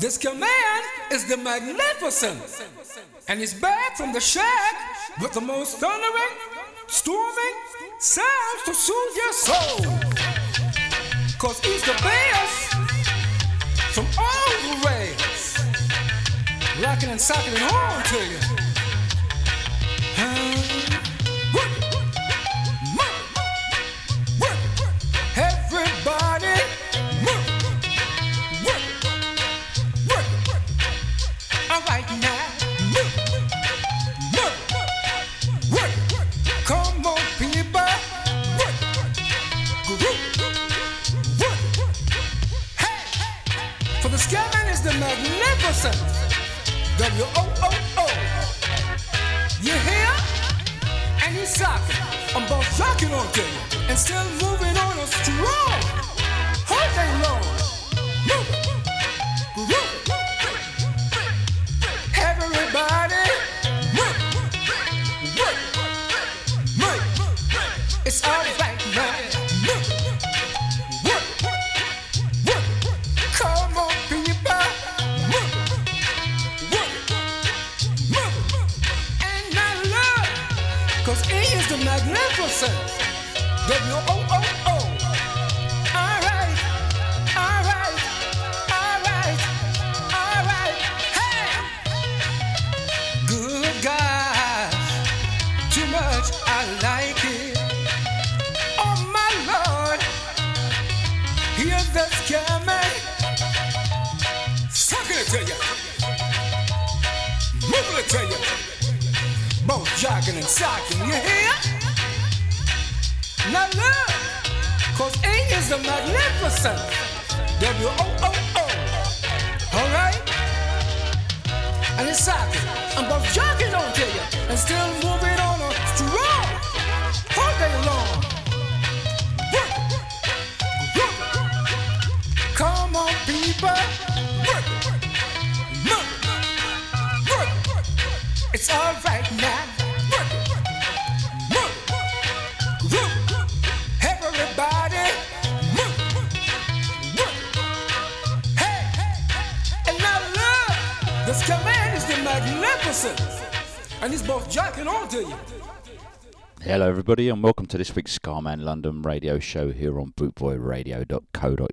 This command is the magnificent, and it's back from the shack with the most thundering, storming sounds to soothe your soul. Cause it's the best from all the rails, rocking and socking and horn to you. and still everybody, and welcome to this week's Scarman London radio show here on bootboyradio.co.uk.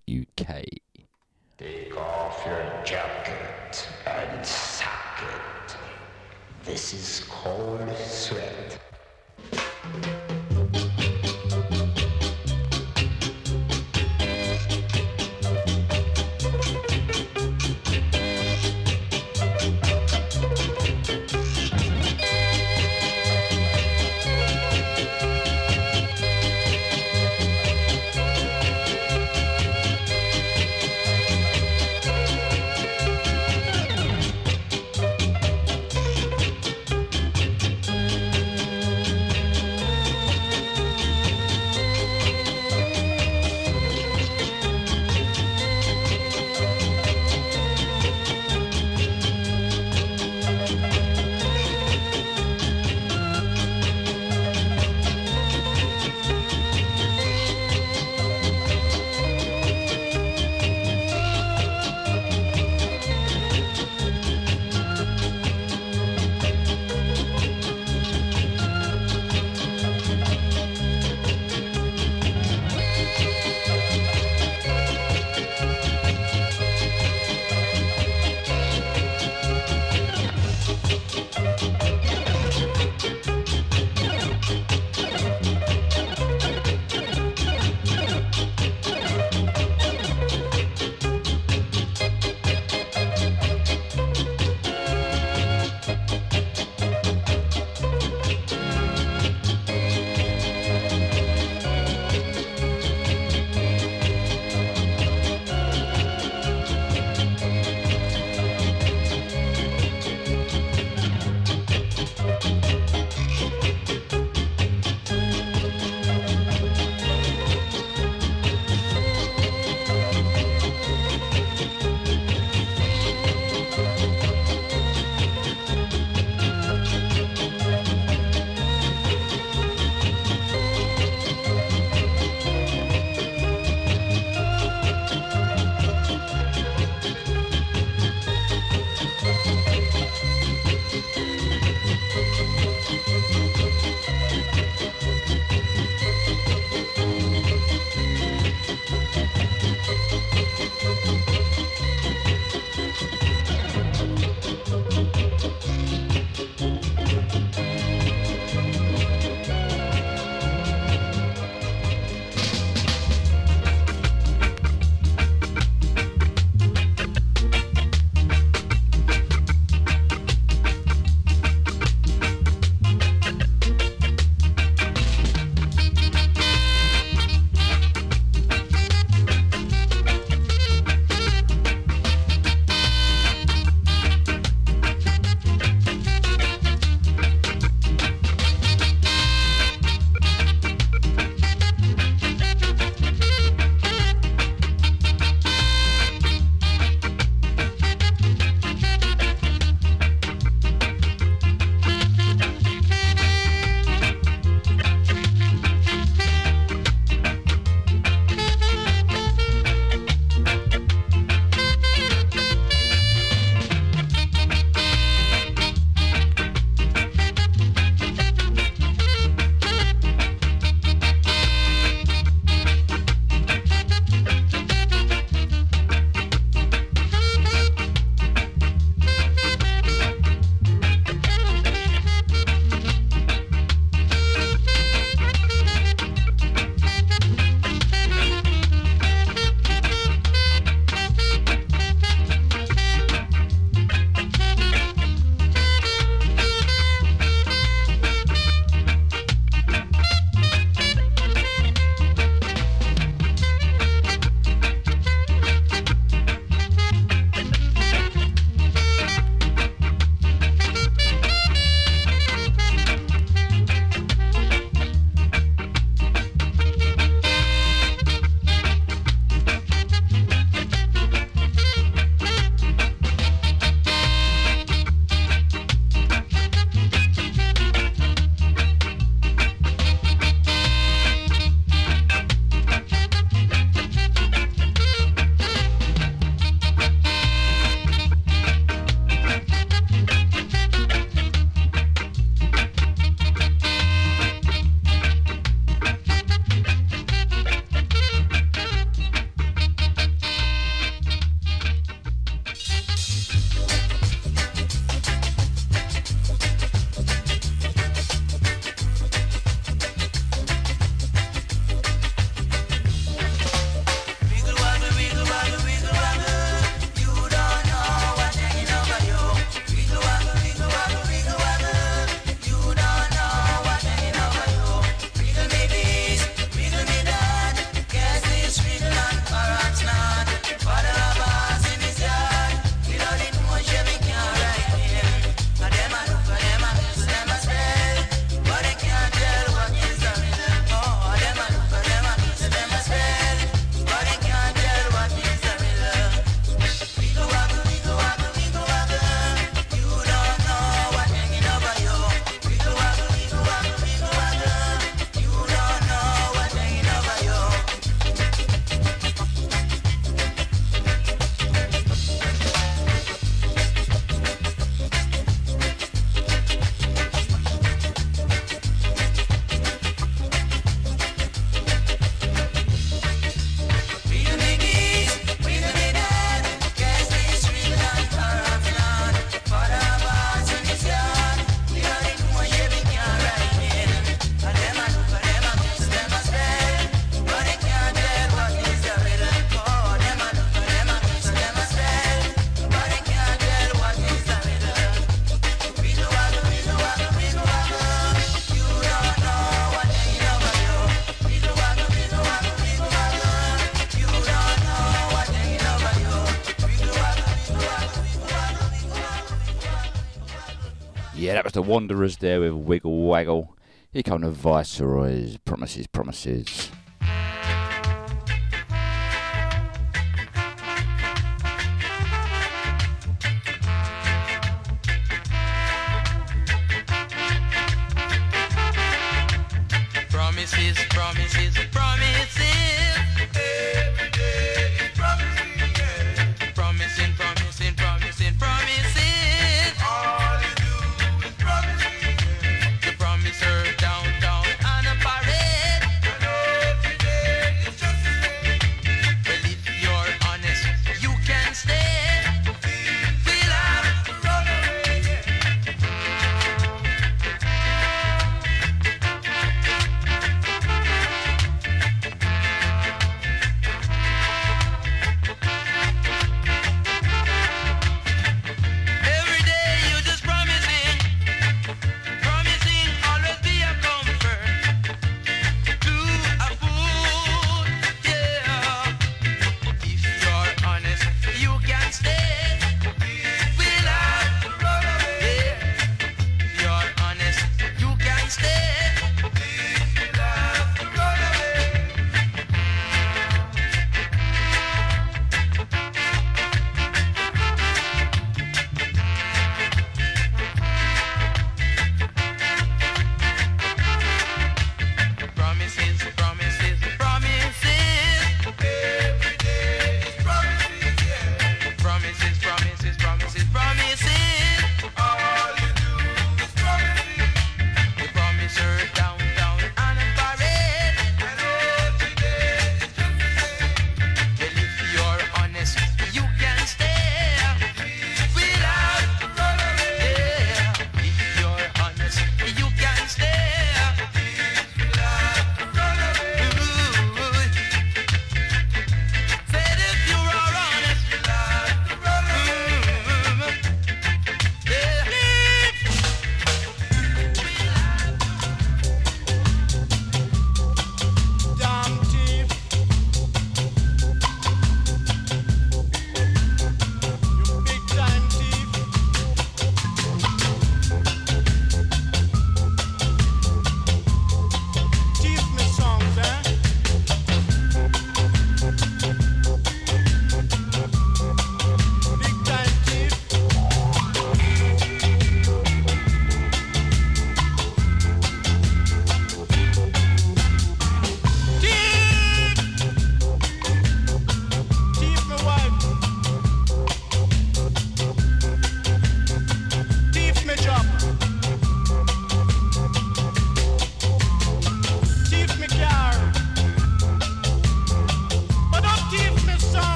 after Wanderers there with Wiggle Waggle. Here come the Viceroys. Promises, promises.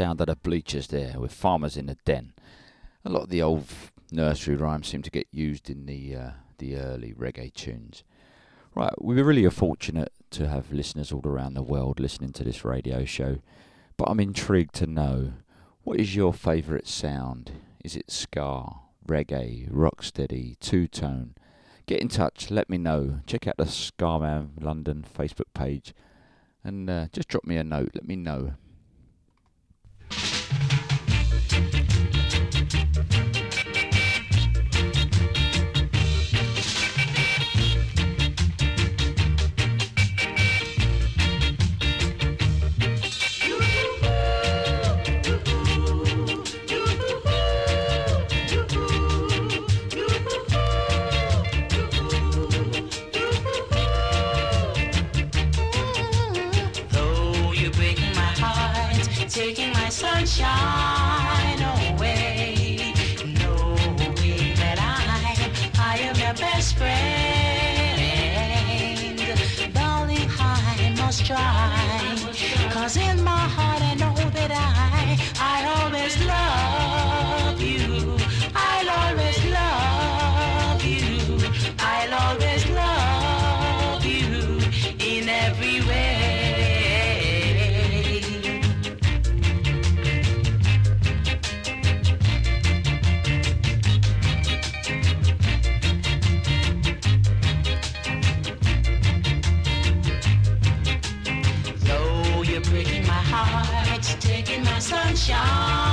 Sound of the Bleechers there with farmers in the den. A lot of the old nursery rhymes seem to get used in the uh, the early reggae tunes. Right, we really are fortunate to have listeners all around the world listening to this radio show. But I'm intrigued to know what is your favourite sound? Is it ska, reggae, rocksteady, two tone? Get in touch, let me know. Check out the Scarman London Facebook page and uh, just drop me a note, let me know. My sunshine away, knowing that I, I am your best friend. Darling, I must try, my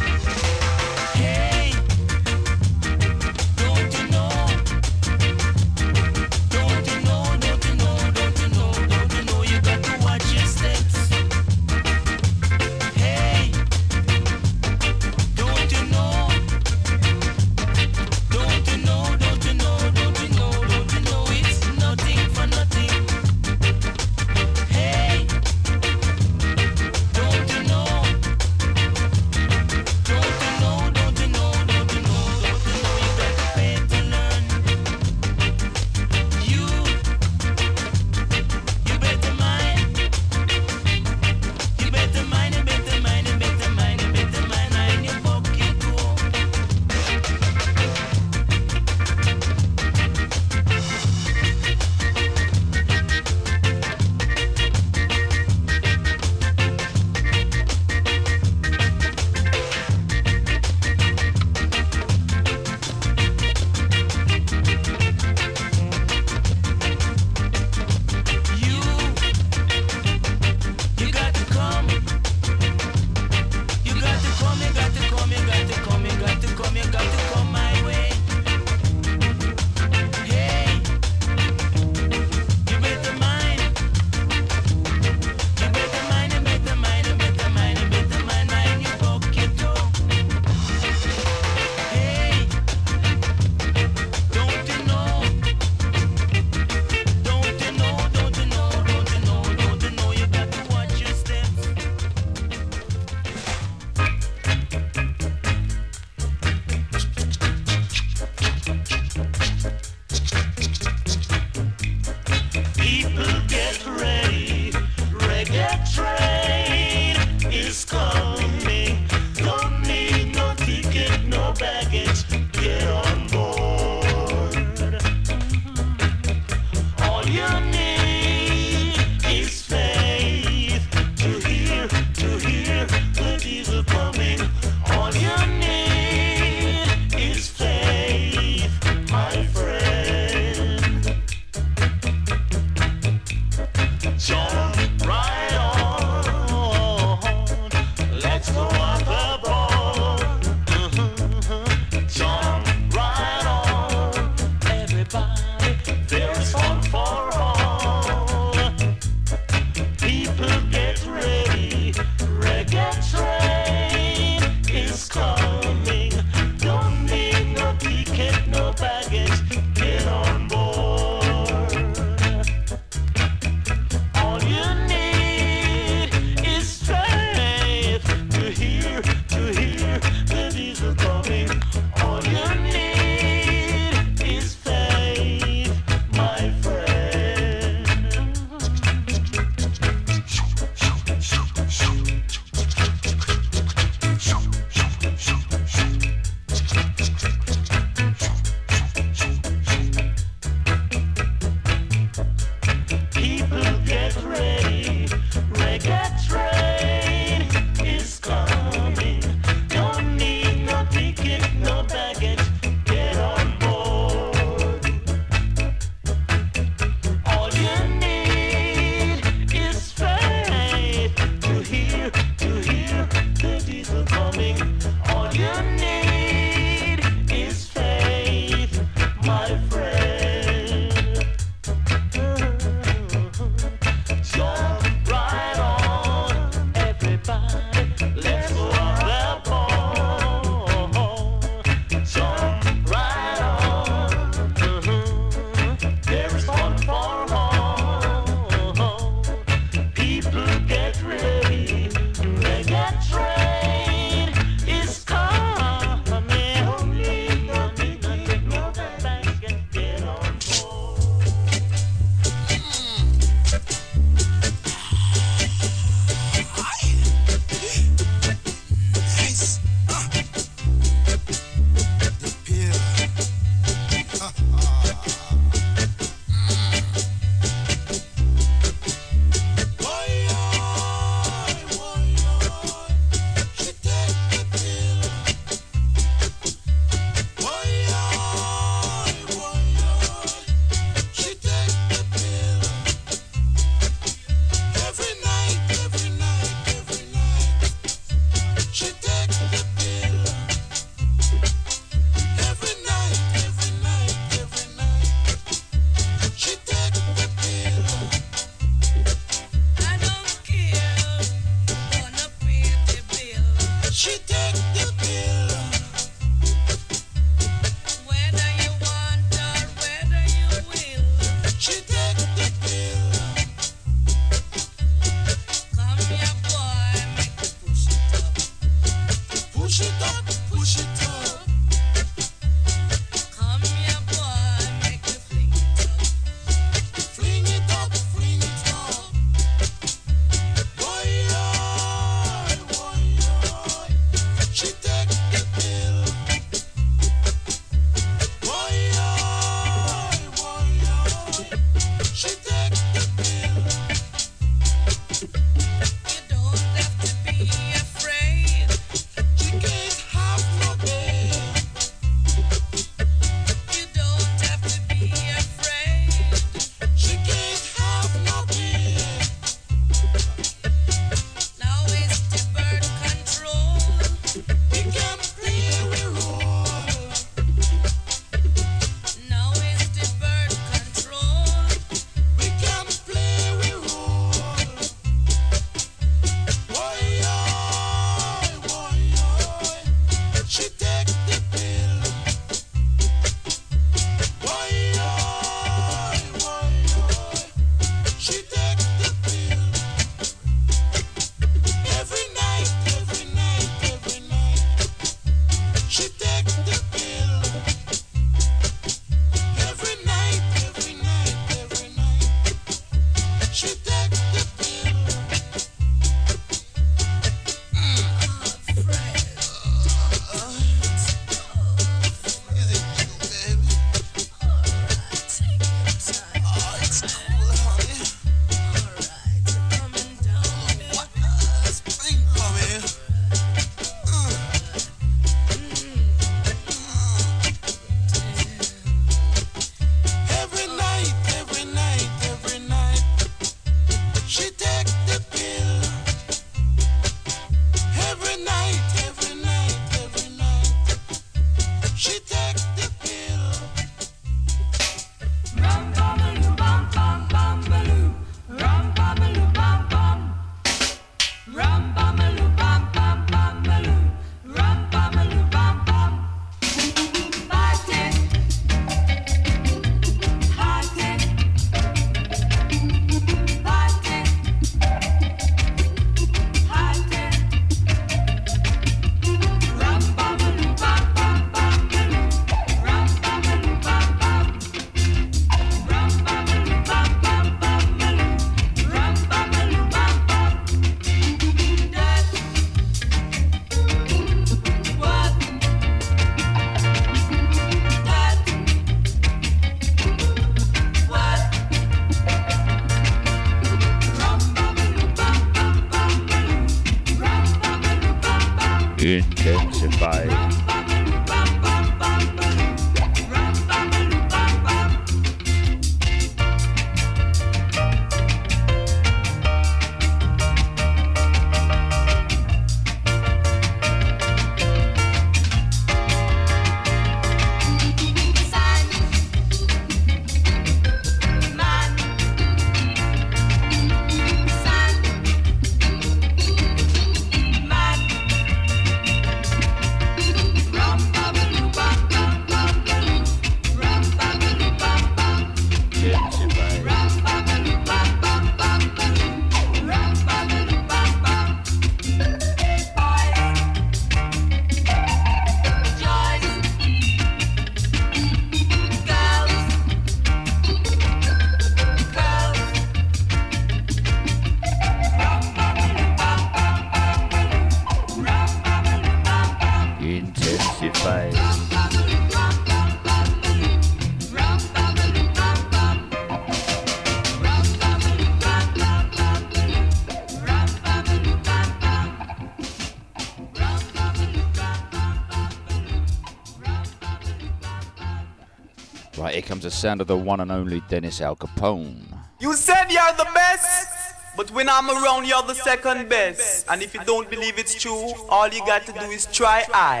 comes the sound of the one and only Dennis Alcapone. You said you're the best, but when I'm around, you're the second best. And if you don't believe it's true, all you got to do is try I.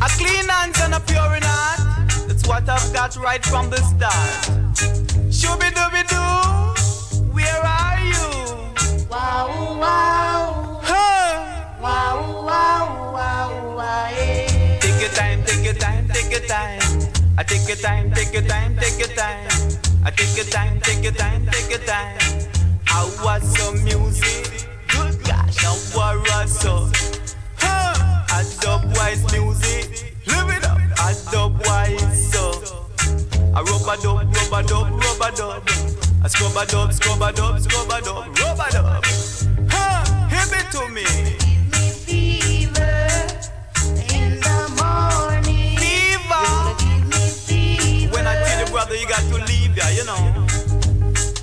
A clean hands and a pure in heart. That's what I've got right from the start. Shooby dooby doo, where are you? Wow, wow, Huh? wow, wow, wow, wow, yeah. Take your time, take your time, take your time. I take your time, take your time, take your time. I take your time, take your time, take your time. I want some music. Good gosh, I want some. Huh? I dubwise music. Live it up. I dubwise so. I rubber dub, rubber dub, rubber dub. I scrub a dub, scrub a dub, scrub a dub, rubber dub. Huh? Hit it to me.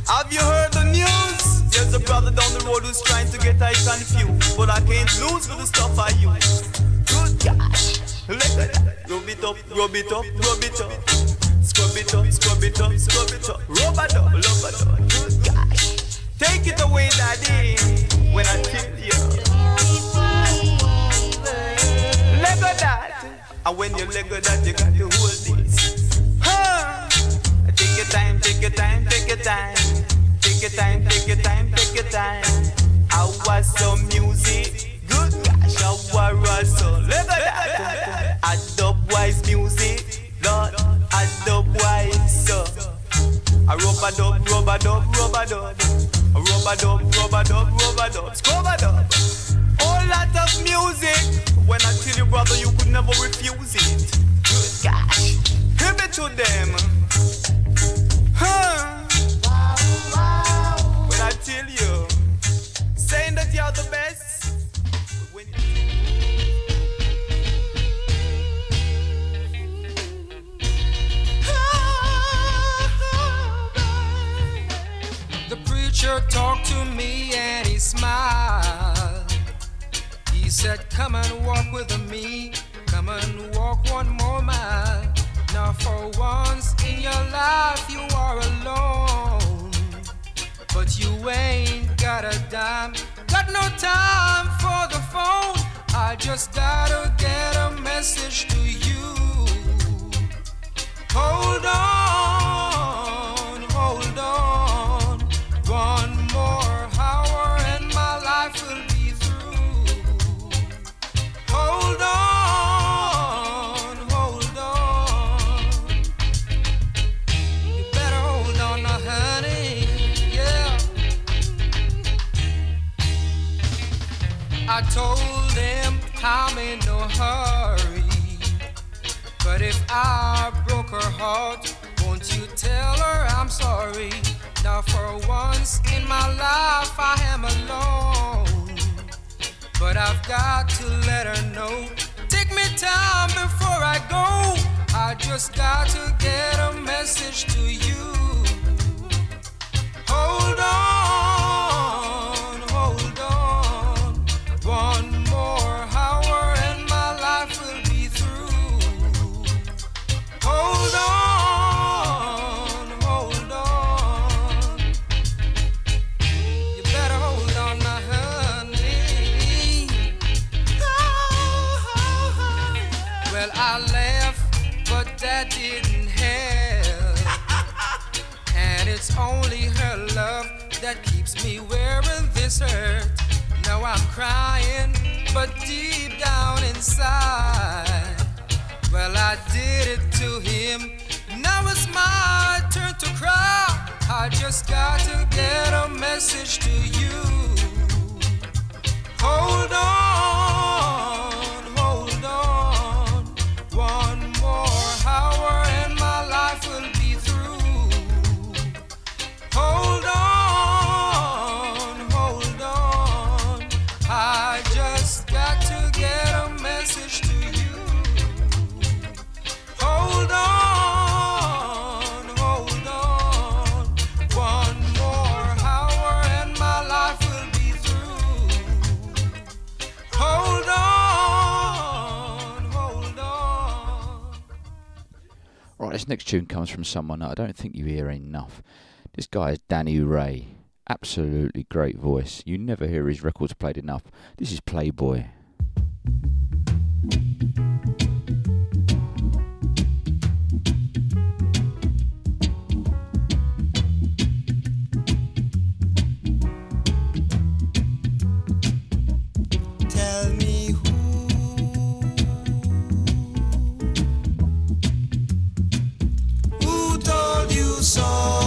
Have you heard the news? There's a brother down the road who's trying to get I confused. But I can't lose for the stuff I use. Good gosh. Look. Rub it up, rub it up, rub it up. Scrub it up, scrub it up, scrub it up. Rub it up, rub it up. Good gosh. Take it away, daddy. When I tell you. Lego that. And when you Lego that, you got to hold this. Time, take your time, take your time. Take your time, take your time, take your time. I want some music. Good gosh, I want some. Lego that. I dubwise music. Lord, I dubwise so. I rubber dub, rubber dub, rubber dub. Rubber dub, rubber dub, rubber dub. Scrubber dub. Whole lot of music. When I tell you, brother, you could never refuse it. Good gosh. Give it to them. Huh? When I tell you, saying that you're the best. but when you- The preacher talked to me and he smiled. He said, Come and walk with me. Come and walk one more mile. Now, for once in your life, you are alone. But you ain't got a dime. Got no time for the phone. I just gotta get a message to you. Hold on, I told them I'm in no hurry. But if I broke her heart, won't you tell her I'm sorry? Now, for once in my life, I am alone. But I've got to let her know. Take me time before I go. I just got to get a message to you. Hold on, tune comes from someone I don't think you hear enough. This guy is Danny Ray. Absolutely great voice. You never hear his records played enough. This is Playboy. song.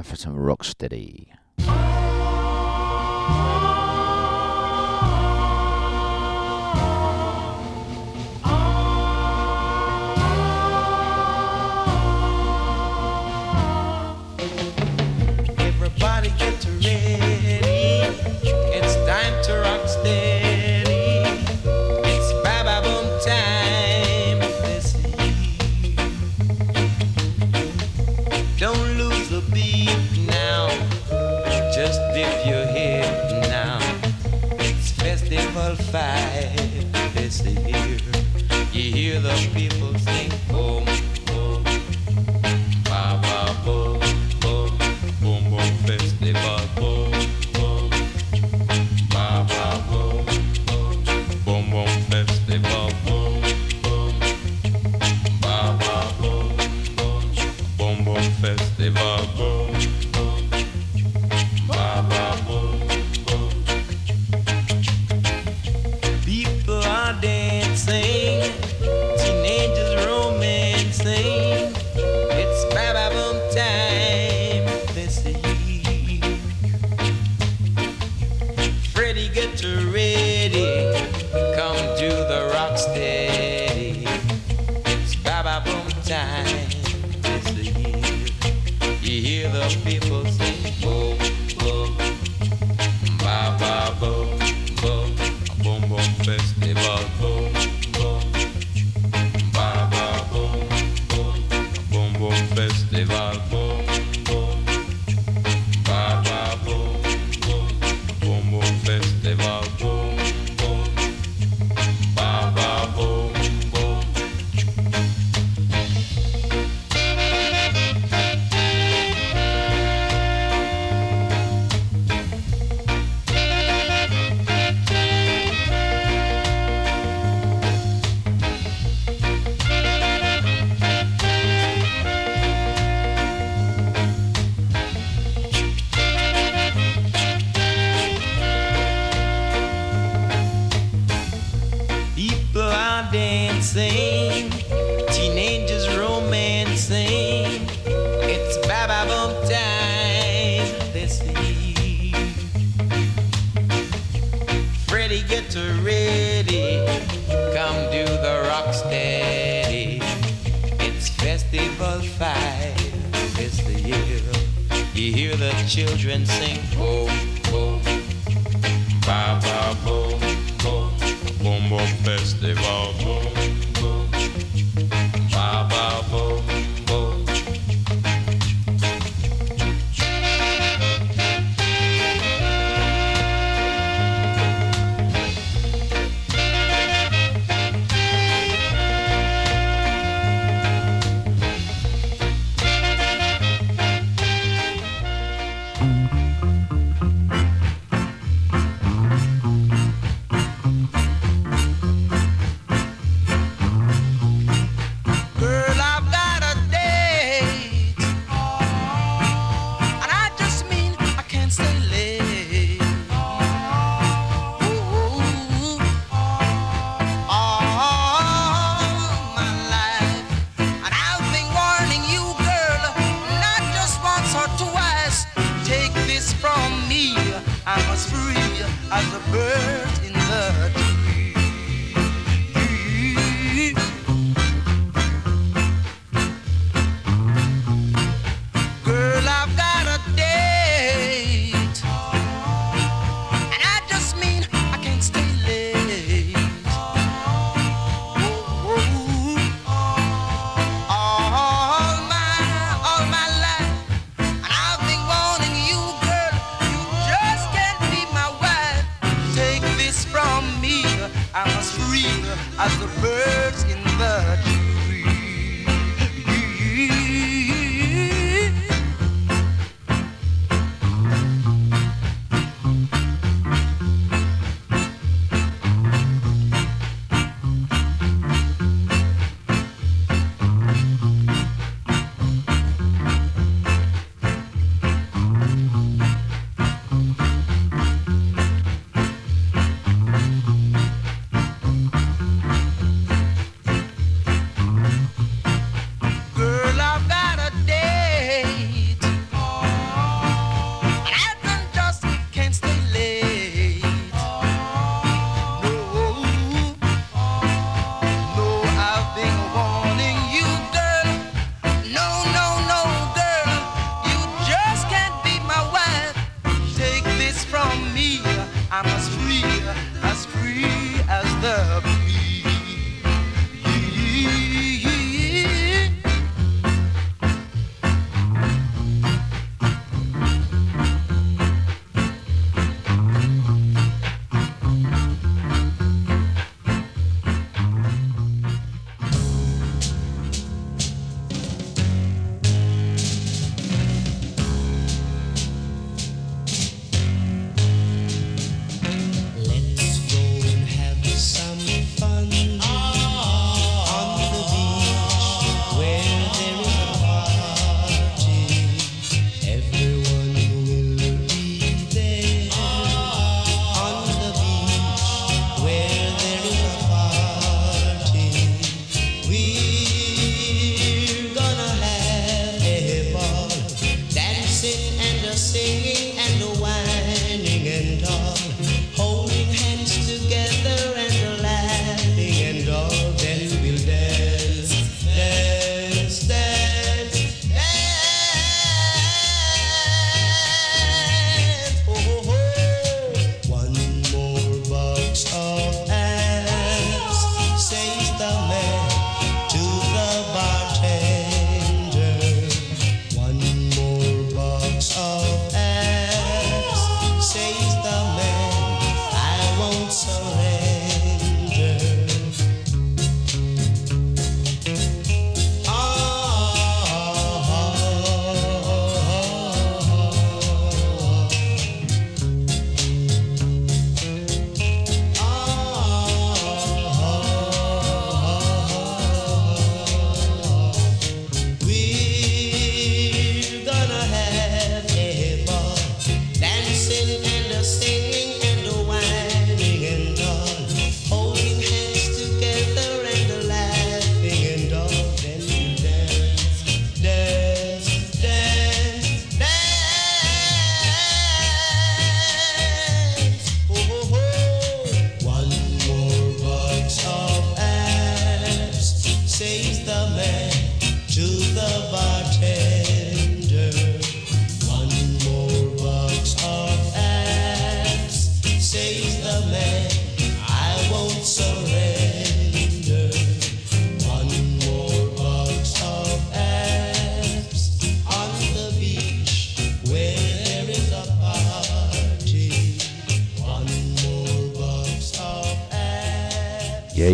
for some rocksteady.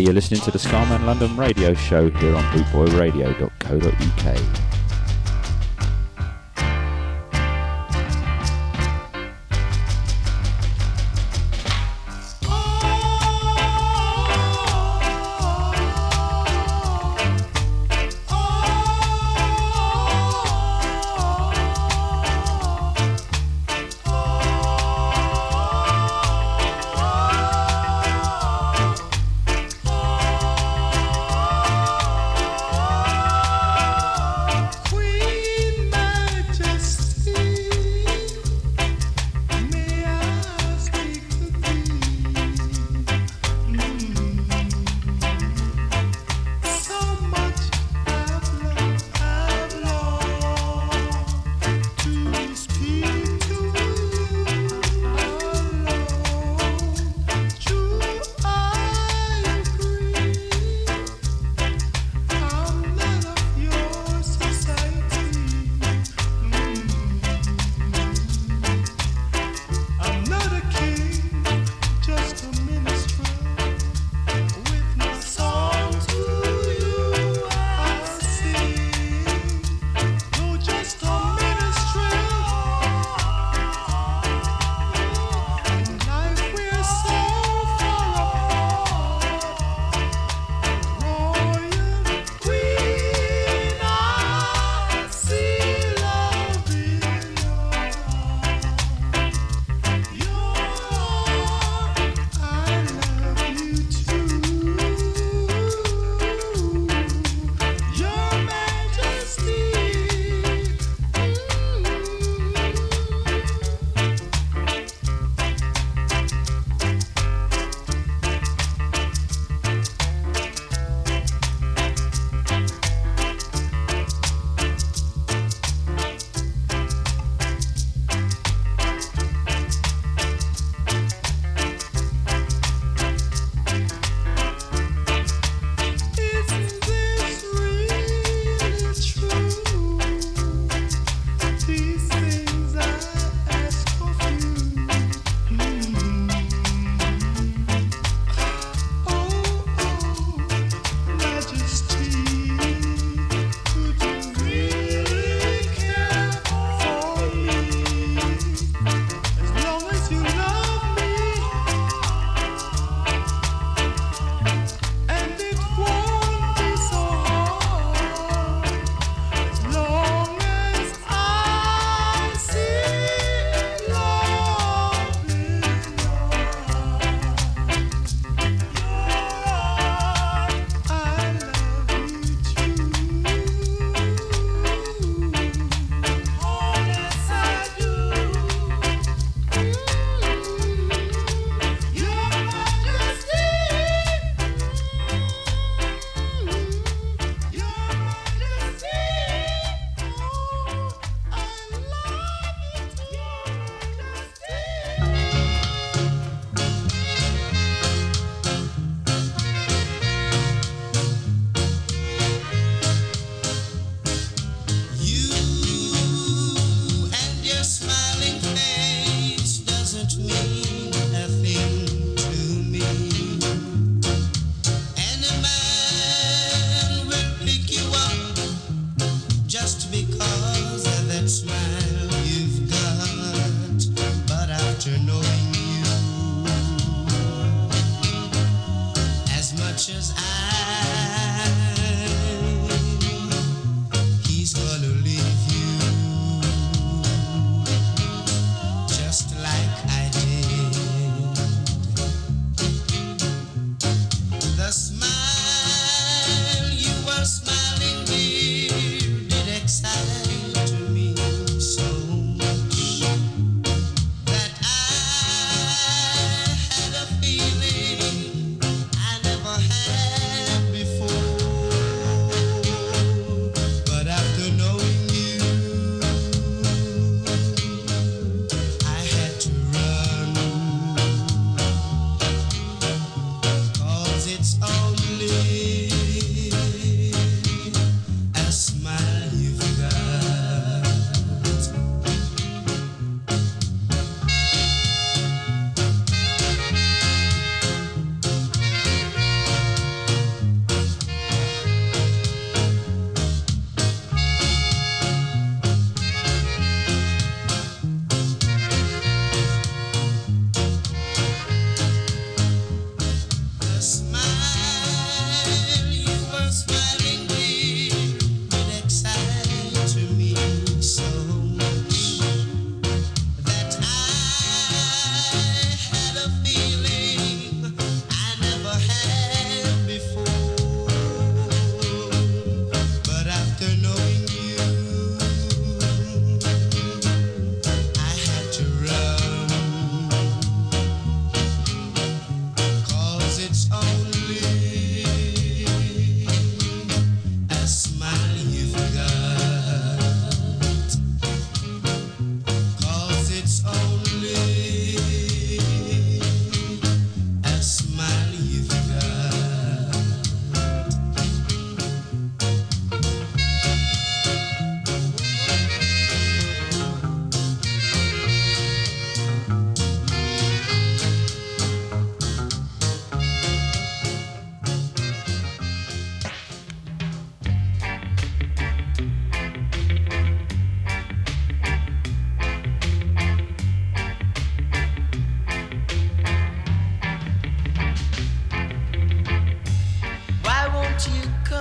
You're listening to the Scarman London radio show here on bootboyradio.co.uk.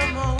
amor.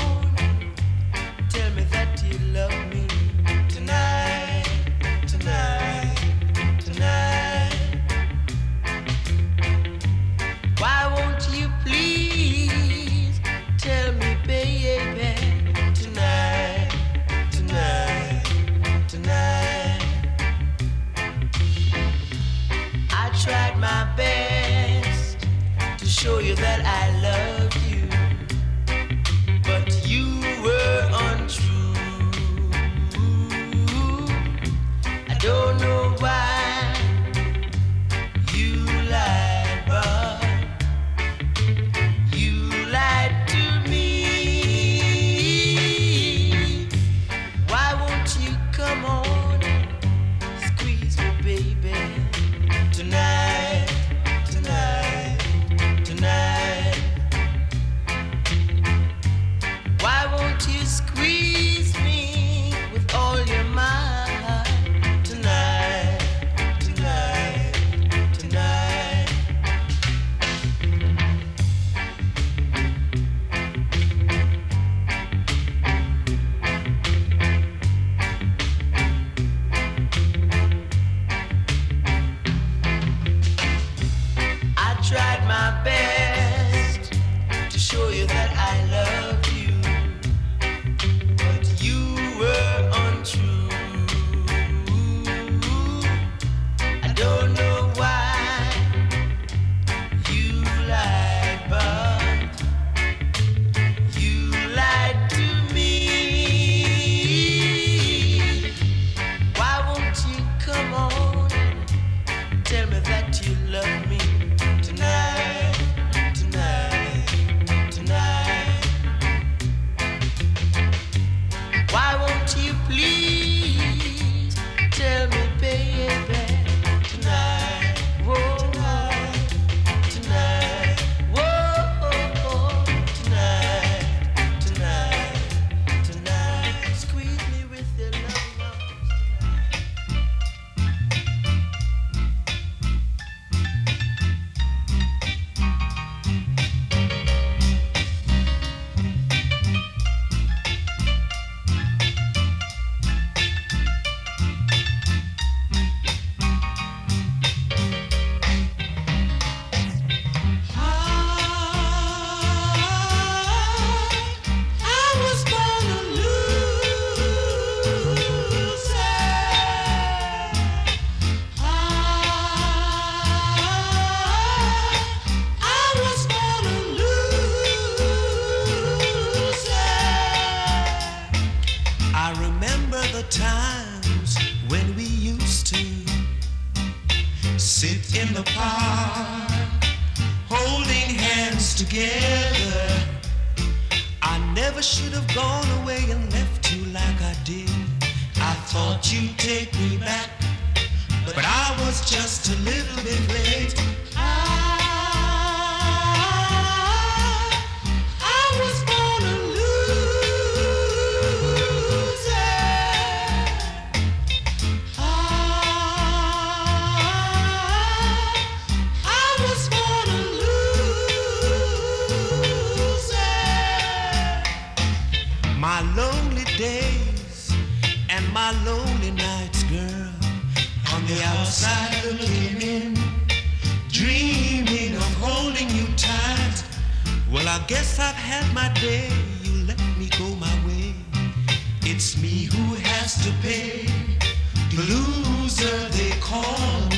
again. lonely nights, girl. On the outside looking in, dreaming of holding you tight. Well, I guess I've had my day. You let me go my way. It's me who has to pay. The loser they call me.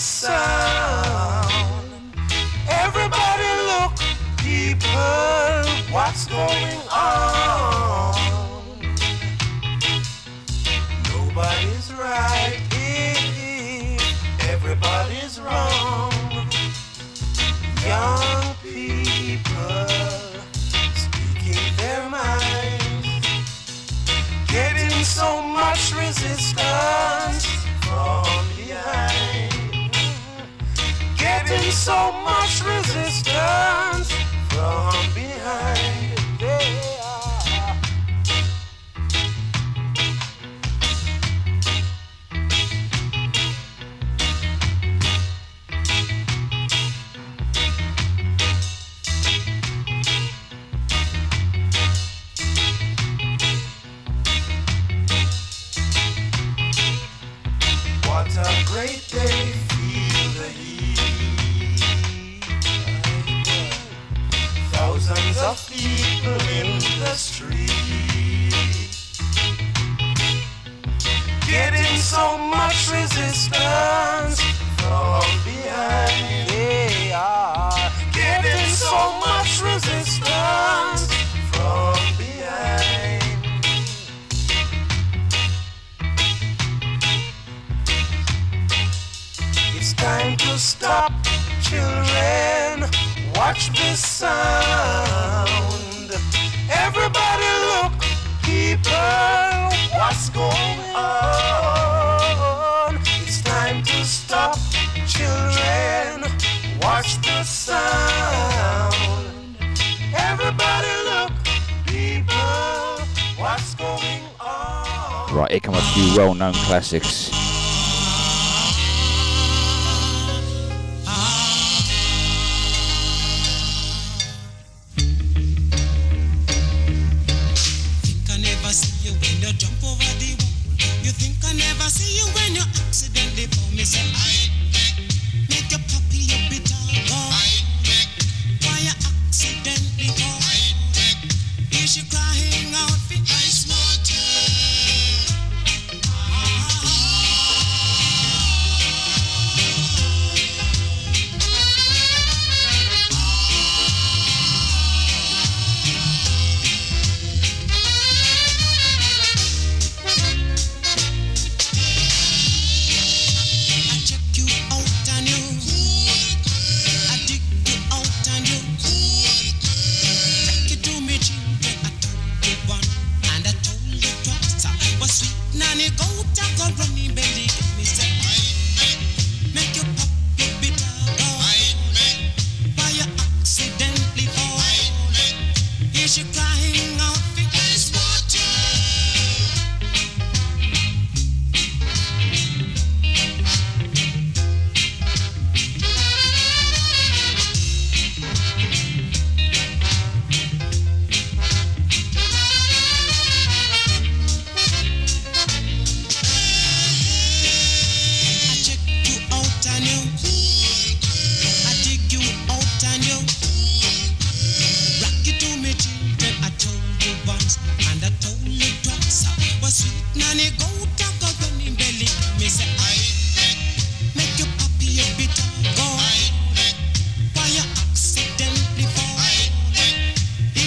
sound. Everybody look, people, what's going on? Nobody's right everybody's wrong. Young people speaking their minds, getting so much resistance. accepting so much resistance from behind. What a great day. of people in the street. Getting so much resistance from behind. They are ah. getting so much resistance from behind. It's time to stop, children. Watch the sun. girl, what's going on? It's time to stop, children. Watch the sound. Everybody look, people, what's going on? Right, here come a few well known classics. innocent.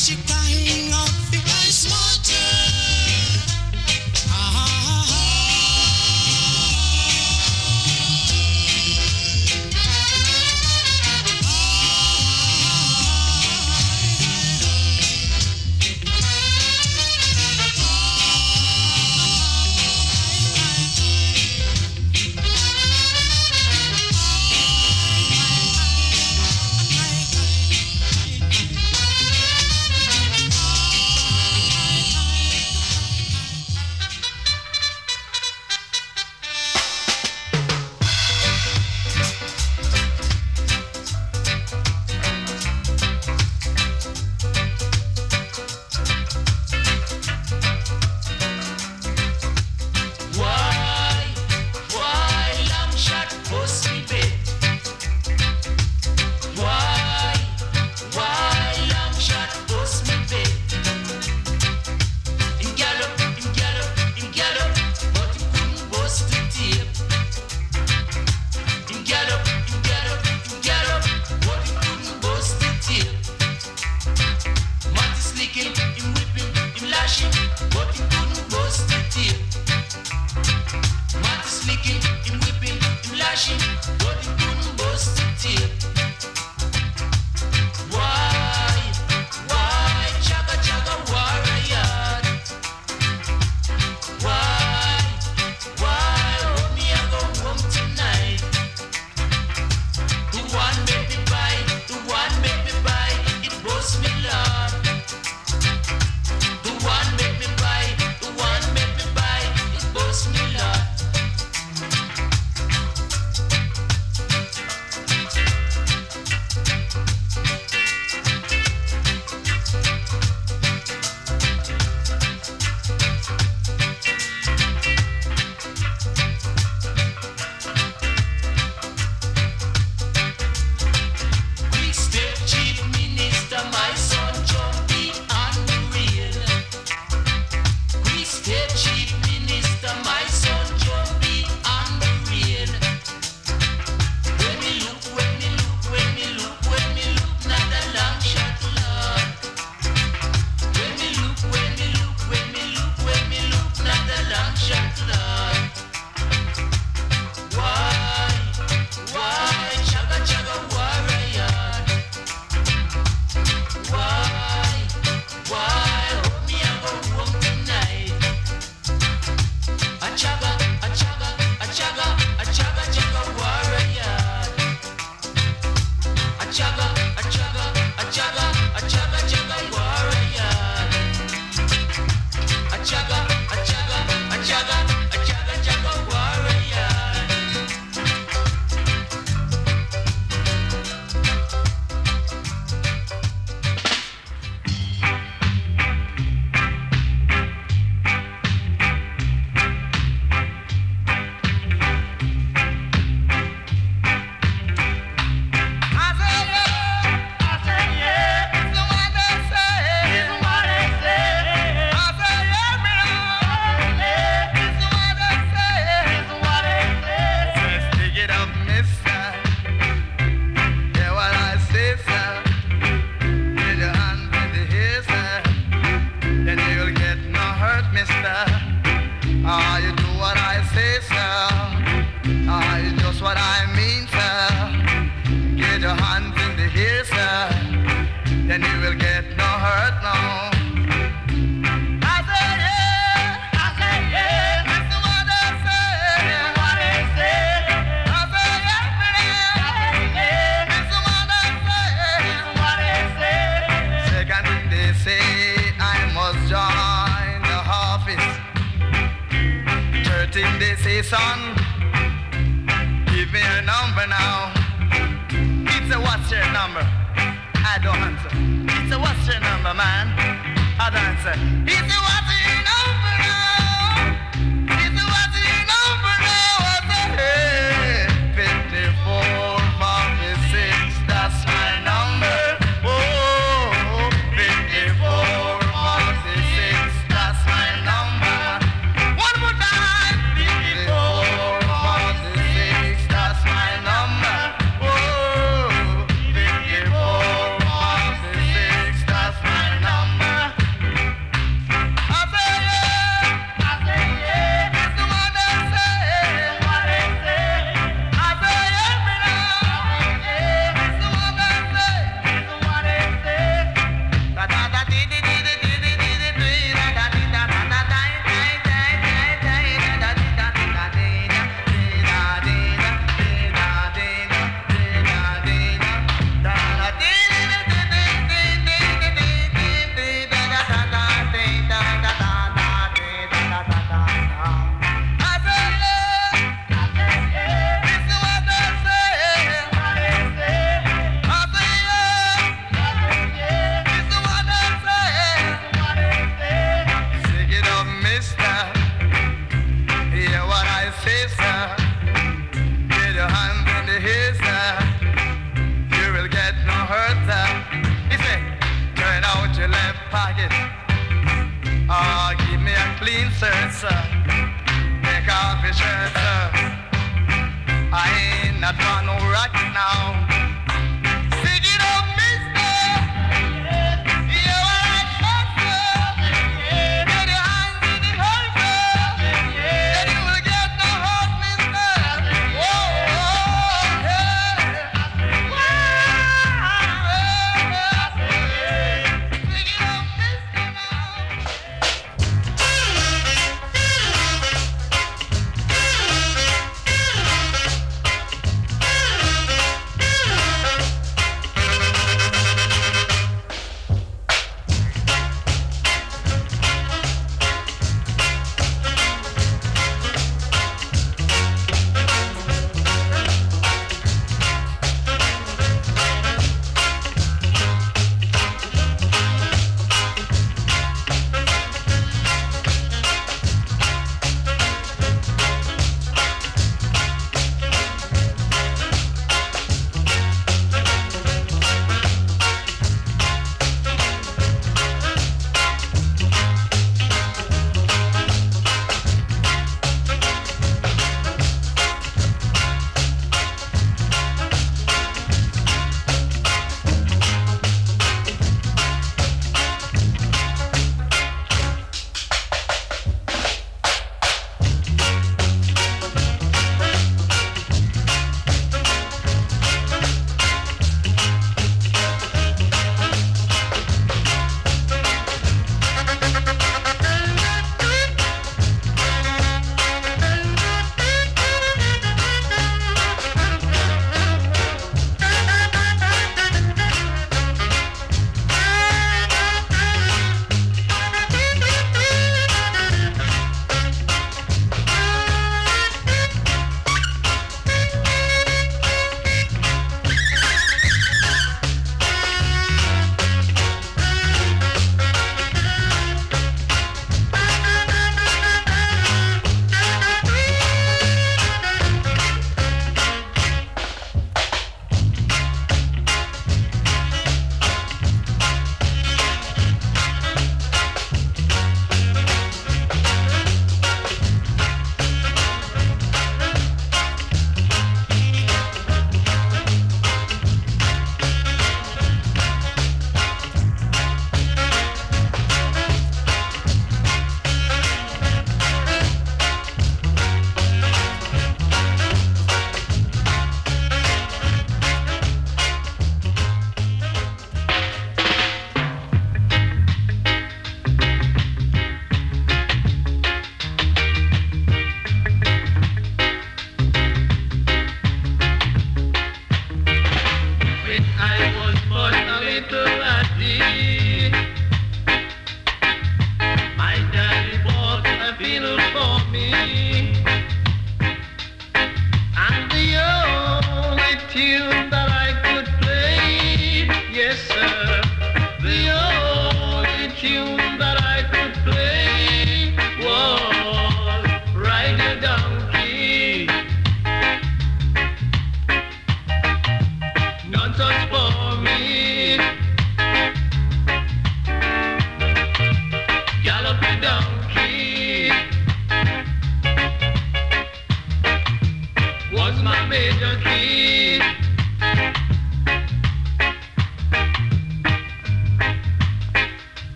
She. minister. Ah, you do what I say. number now. What's your number? I don't answer. It's a what's your number, man? I don't answer. Pizza, what's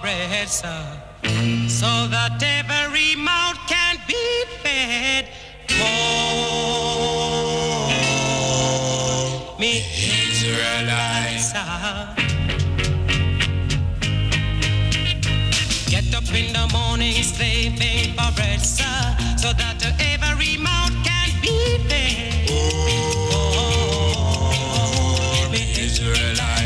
bread, sir, so that every mouth can be fed. Oh, me Israelites, sir. Get up in the morning, slaving for bread, sir, so that every mouth can be fed. Oh, me Israelite.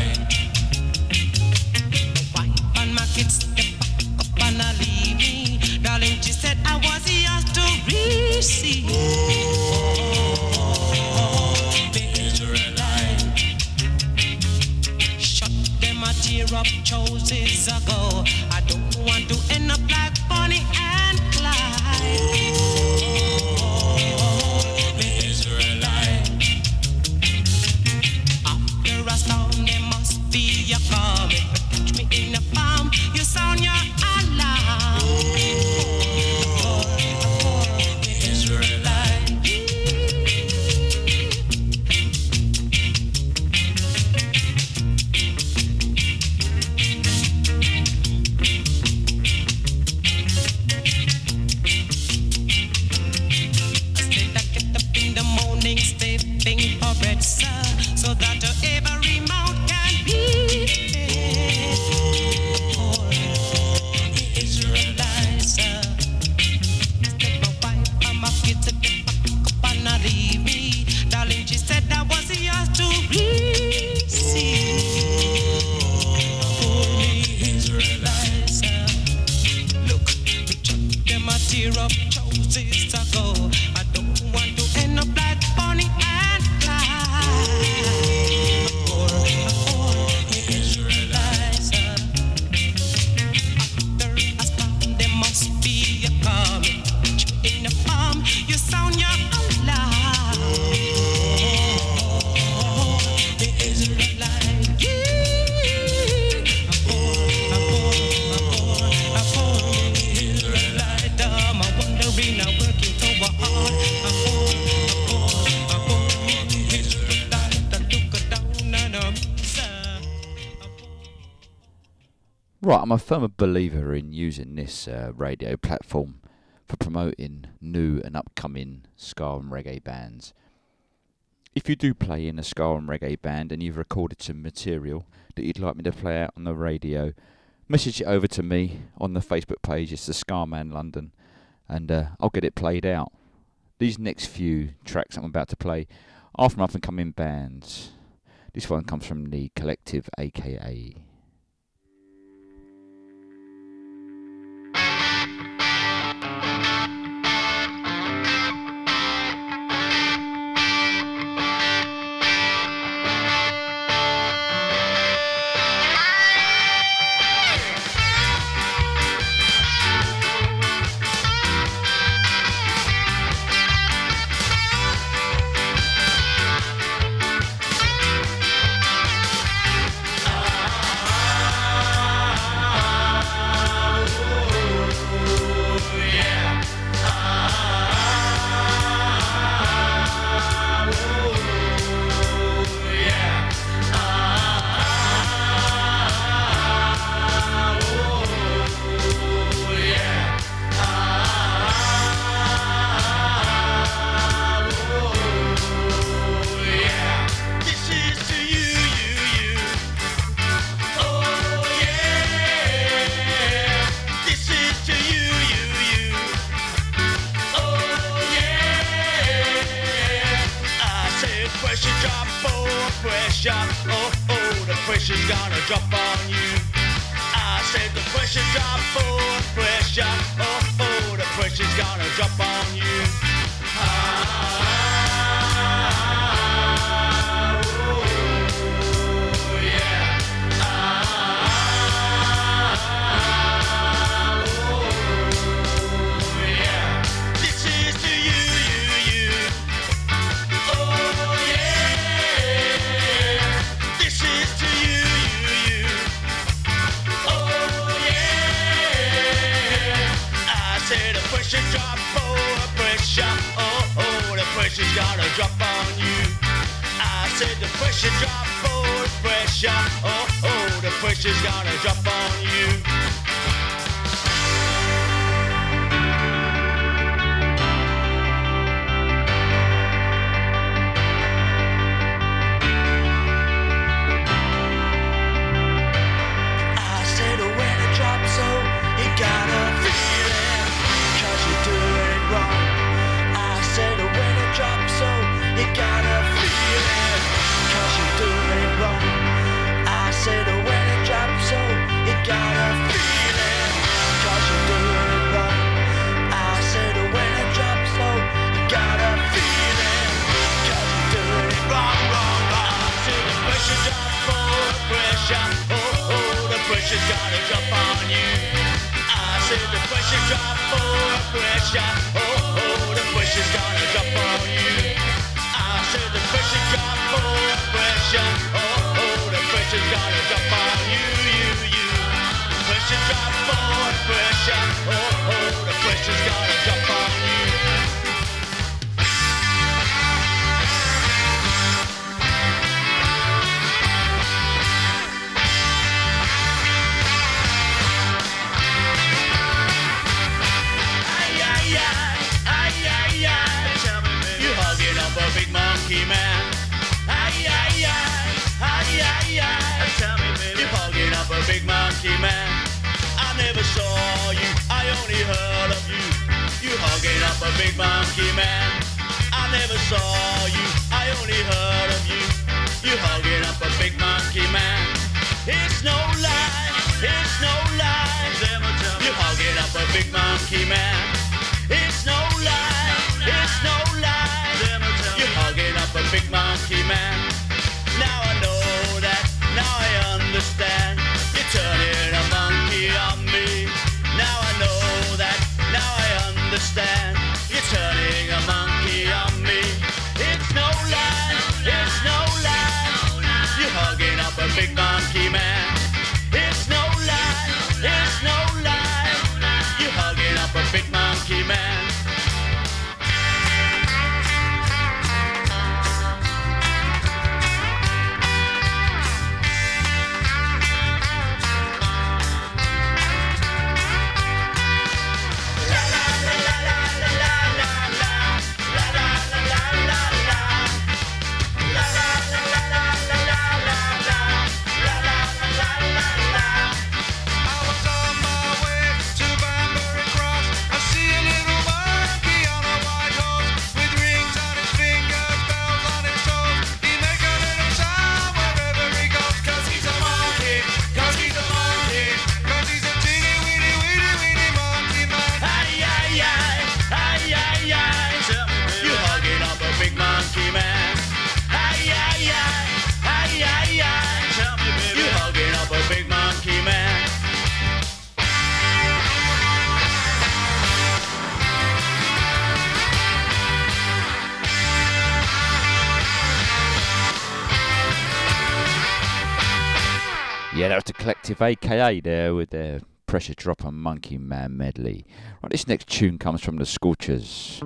I'm a firm believer in using this uh, radio platform for promoting new and upcoming ska and reggae bands. If you do play in a ska and reggae band and you've recorded some material that you'd like me to play out on the radio, message it over to me on the Facebook page. It's the Scarman London, and uh, I'll get it played out. These next few tracks I'm about to play are from up and coming bands. This one comes from the collective, aka said the pressure drop, oh pressure. Oh oh, the pressure's gonna drop pressure drop, forward pressure. Oh, oh, the pressure's gonna drop on you. pressure's gotta drop on you. I said the pressure drop, oh, pressure. Oh, oh, the pressure's gotta drop on you. I said the pressure drop, oh, pressure. Oh, oh, the pressure's gotta drop on you, you, you. Pressure drop, oh, pressure. Oh, oh, the pressure's gotta drop on you. man. I never saw you, I only heard. that was the collective AKA there with their pressure drop on Monkey Man medley. Right, this next tune comes from the Scorchers.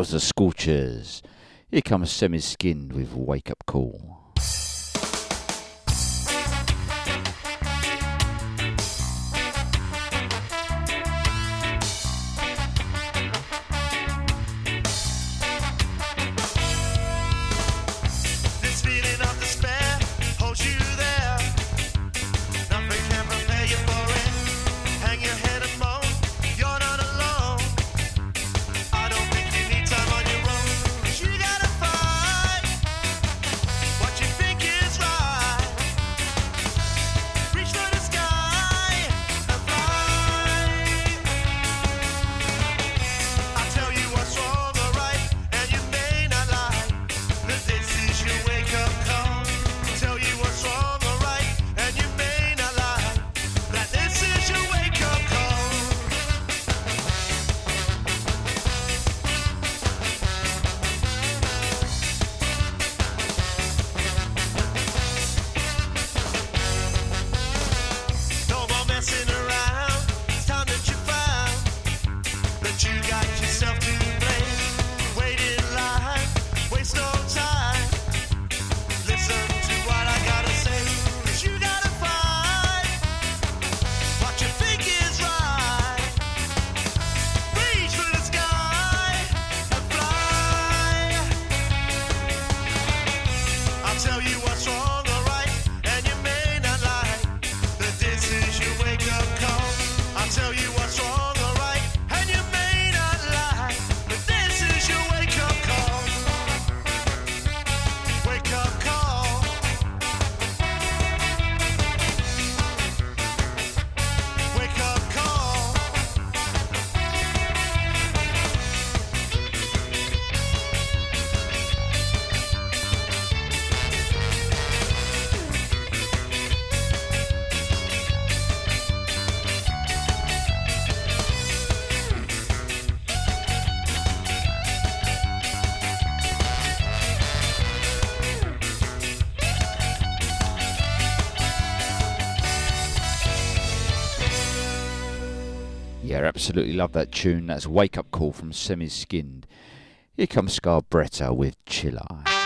Was the Scorchers. Here comes Semi Skinned with Wake Up Call. absolutely love that tune. That's Wake Up Call from Semi Skinned. Here comes Scarbretta with Chill Eye.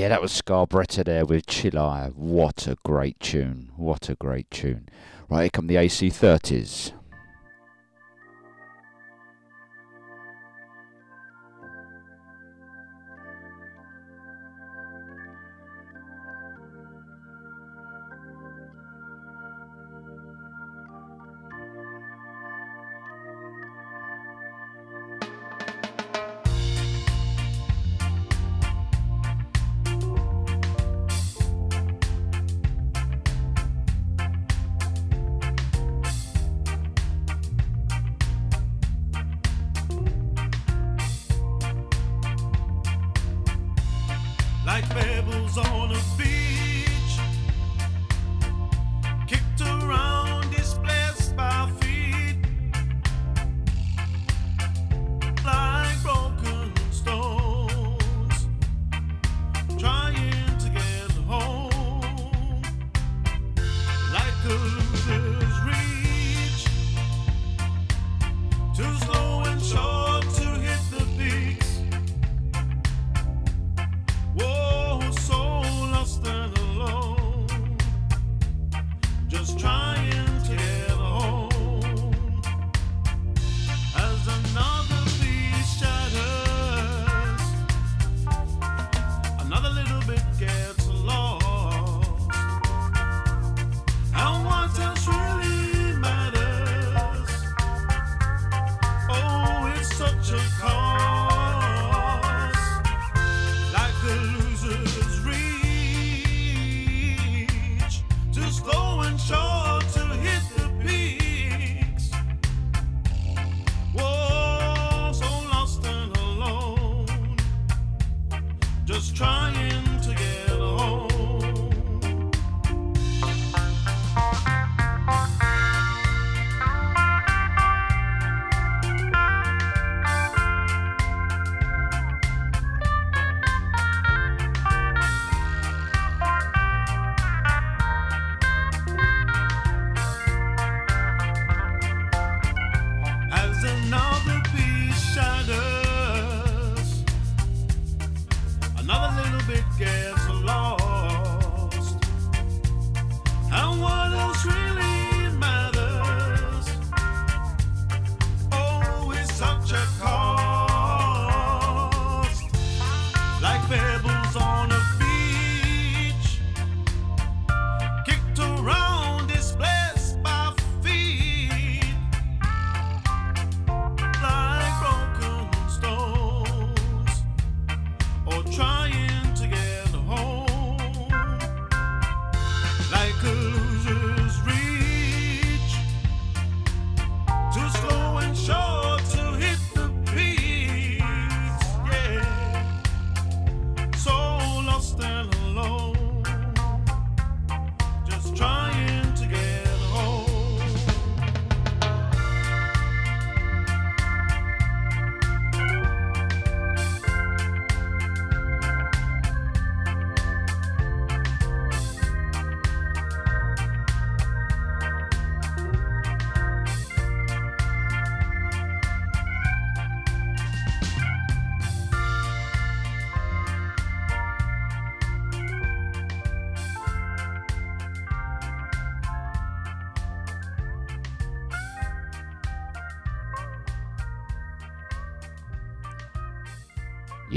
Yeah, that was Scarbretta there with Chillire. What a great tune. What a great tune. Right, here come the AC30s. just trying.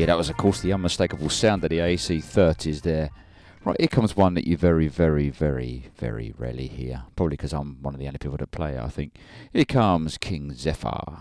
Yeah, that was, of course, the unmistakable sound of the AC30s there. Right, here comes one that you very, very, very, very rarely hear. Probably because I'm one of the only people that play it, I think. Here comes King Zephyr.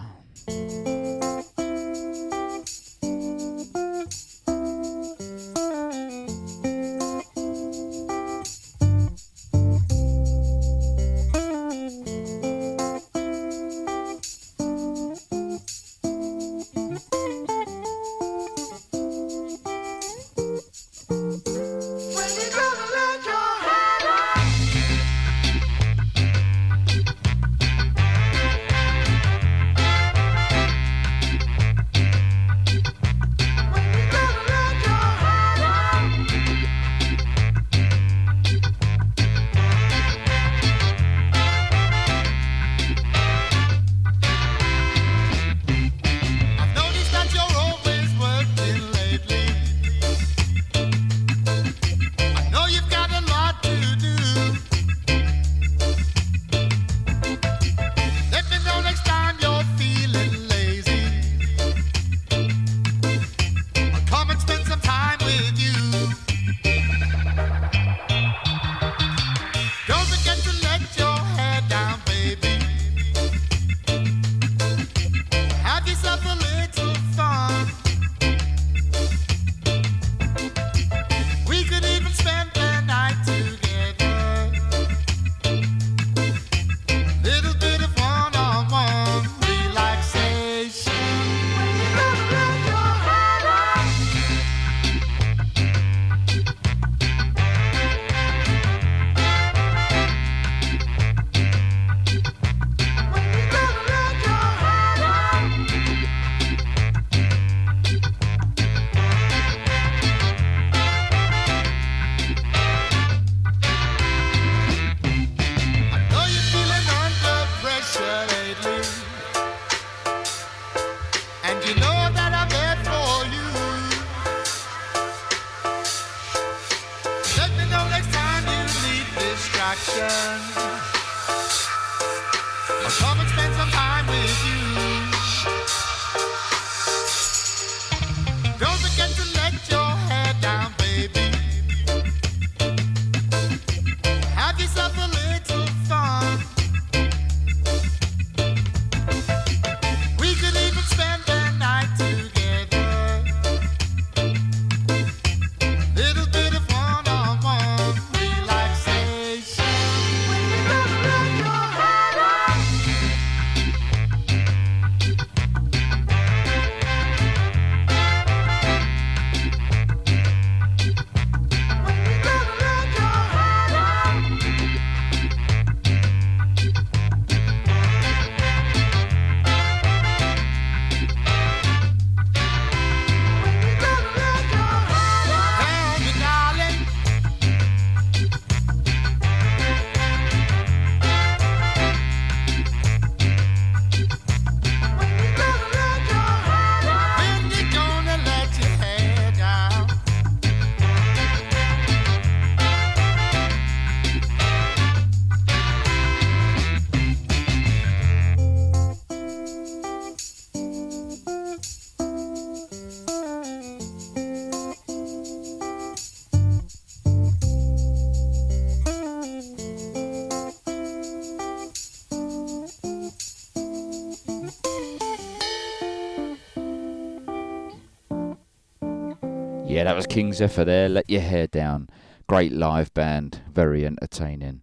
yeah, that was King Zephyr there. Let your hair down. Great live band, very entertaining.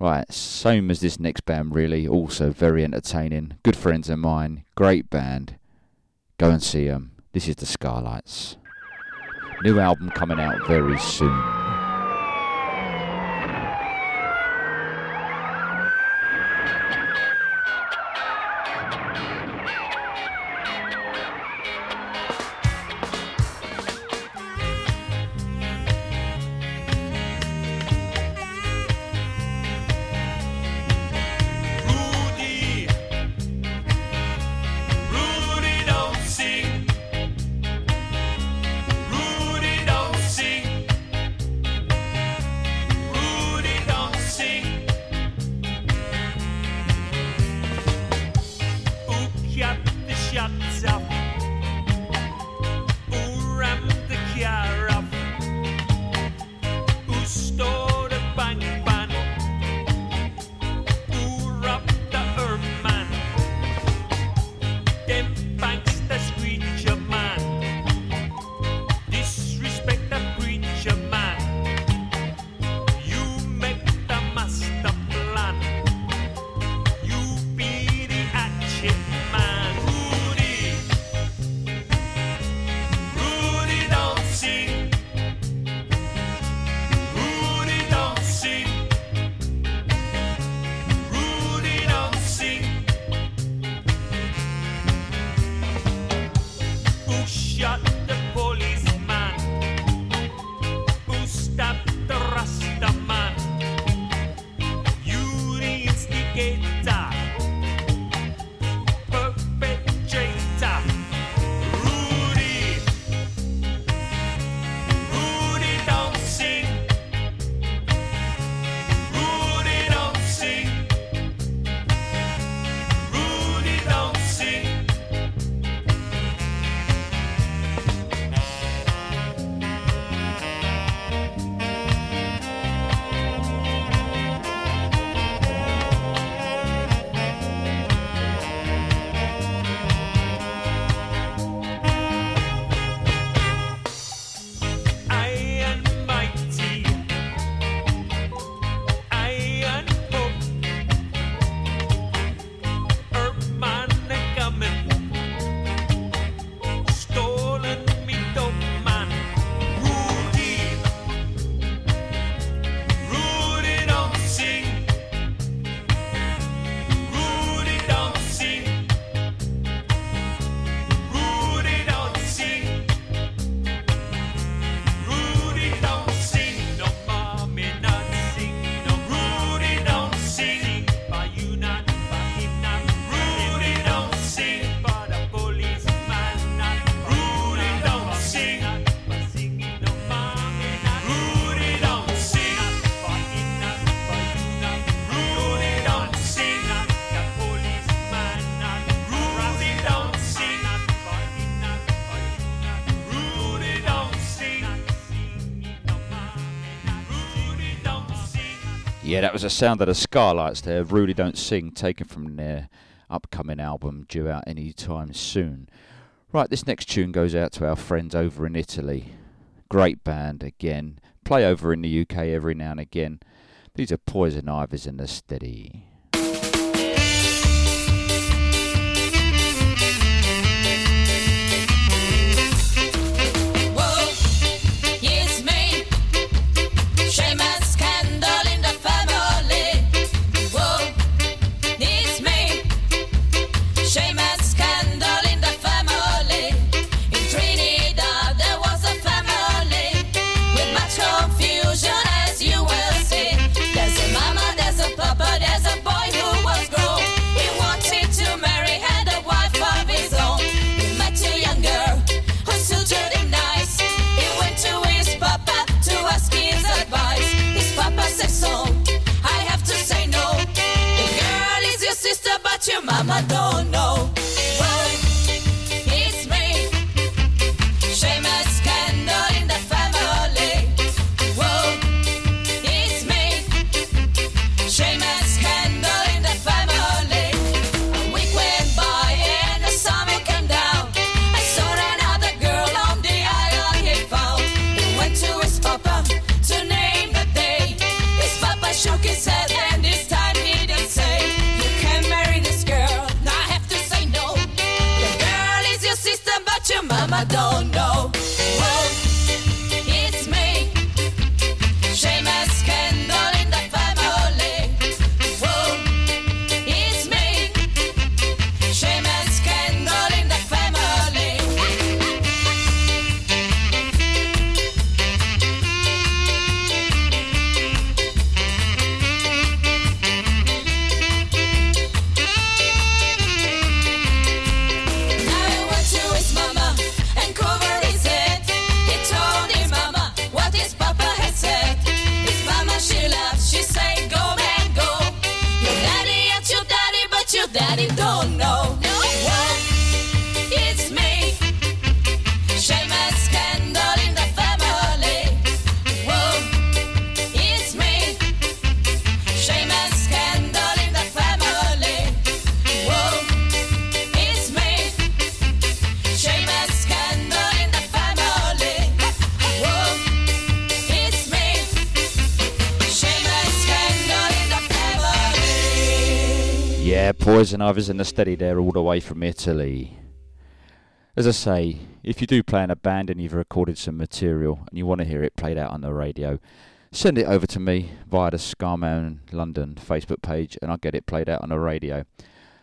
Right, same as this next band, really, also very entertaining. Good friends of mine, great band. Go and see them. This is the Skylights. New album coming out very soon. Yeah, that was a sound that the Skylights there. Really Don't Sing, taken from their upcoming album due out any time soon. Right, this next tune goes out to our friends over in Italy. Great band again. Play over in the UK every now and again. These are Poison ivers and the Steady. Poison Ivers and the Steady there, all the way from Italy. As I say, if you do play in a band and you've recorded some material and you want to hear it played out on the radio, send it over to me via the Scarman London Facebook page and I'll get it played out on the radio.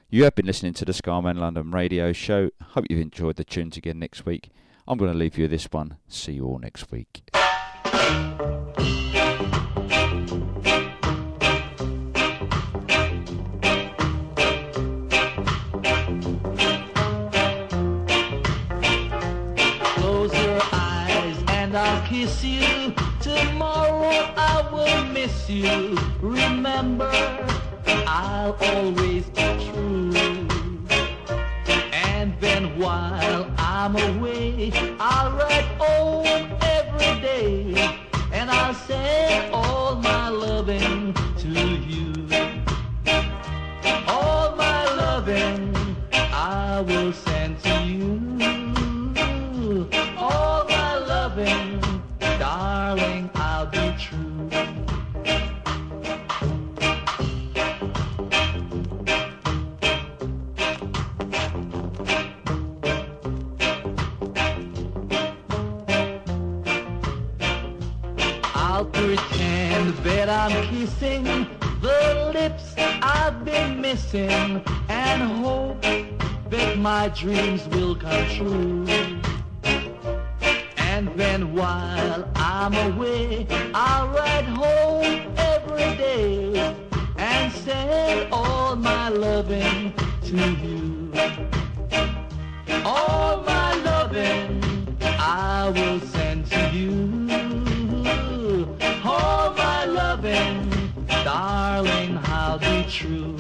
You have been listening to the Scarman London radio show. Hope you've enjoyed the tunes again next week. I'm going to leave you with this one. See you all next week. You. Remember, I'll always be true. And then while I'm away, I'll write home every day. And I'll send all my loving to you. All my loving I will send I'm kissing the lips I've been missing and hope that my dreams will come true. And then while I'm away, I'll write home every day and send all my loving to you. All my loving I will send to you. darling, I'll be true.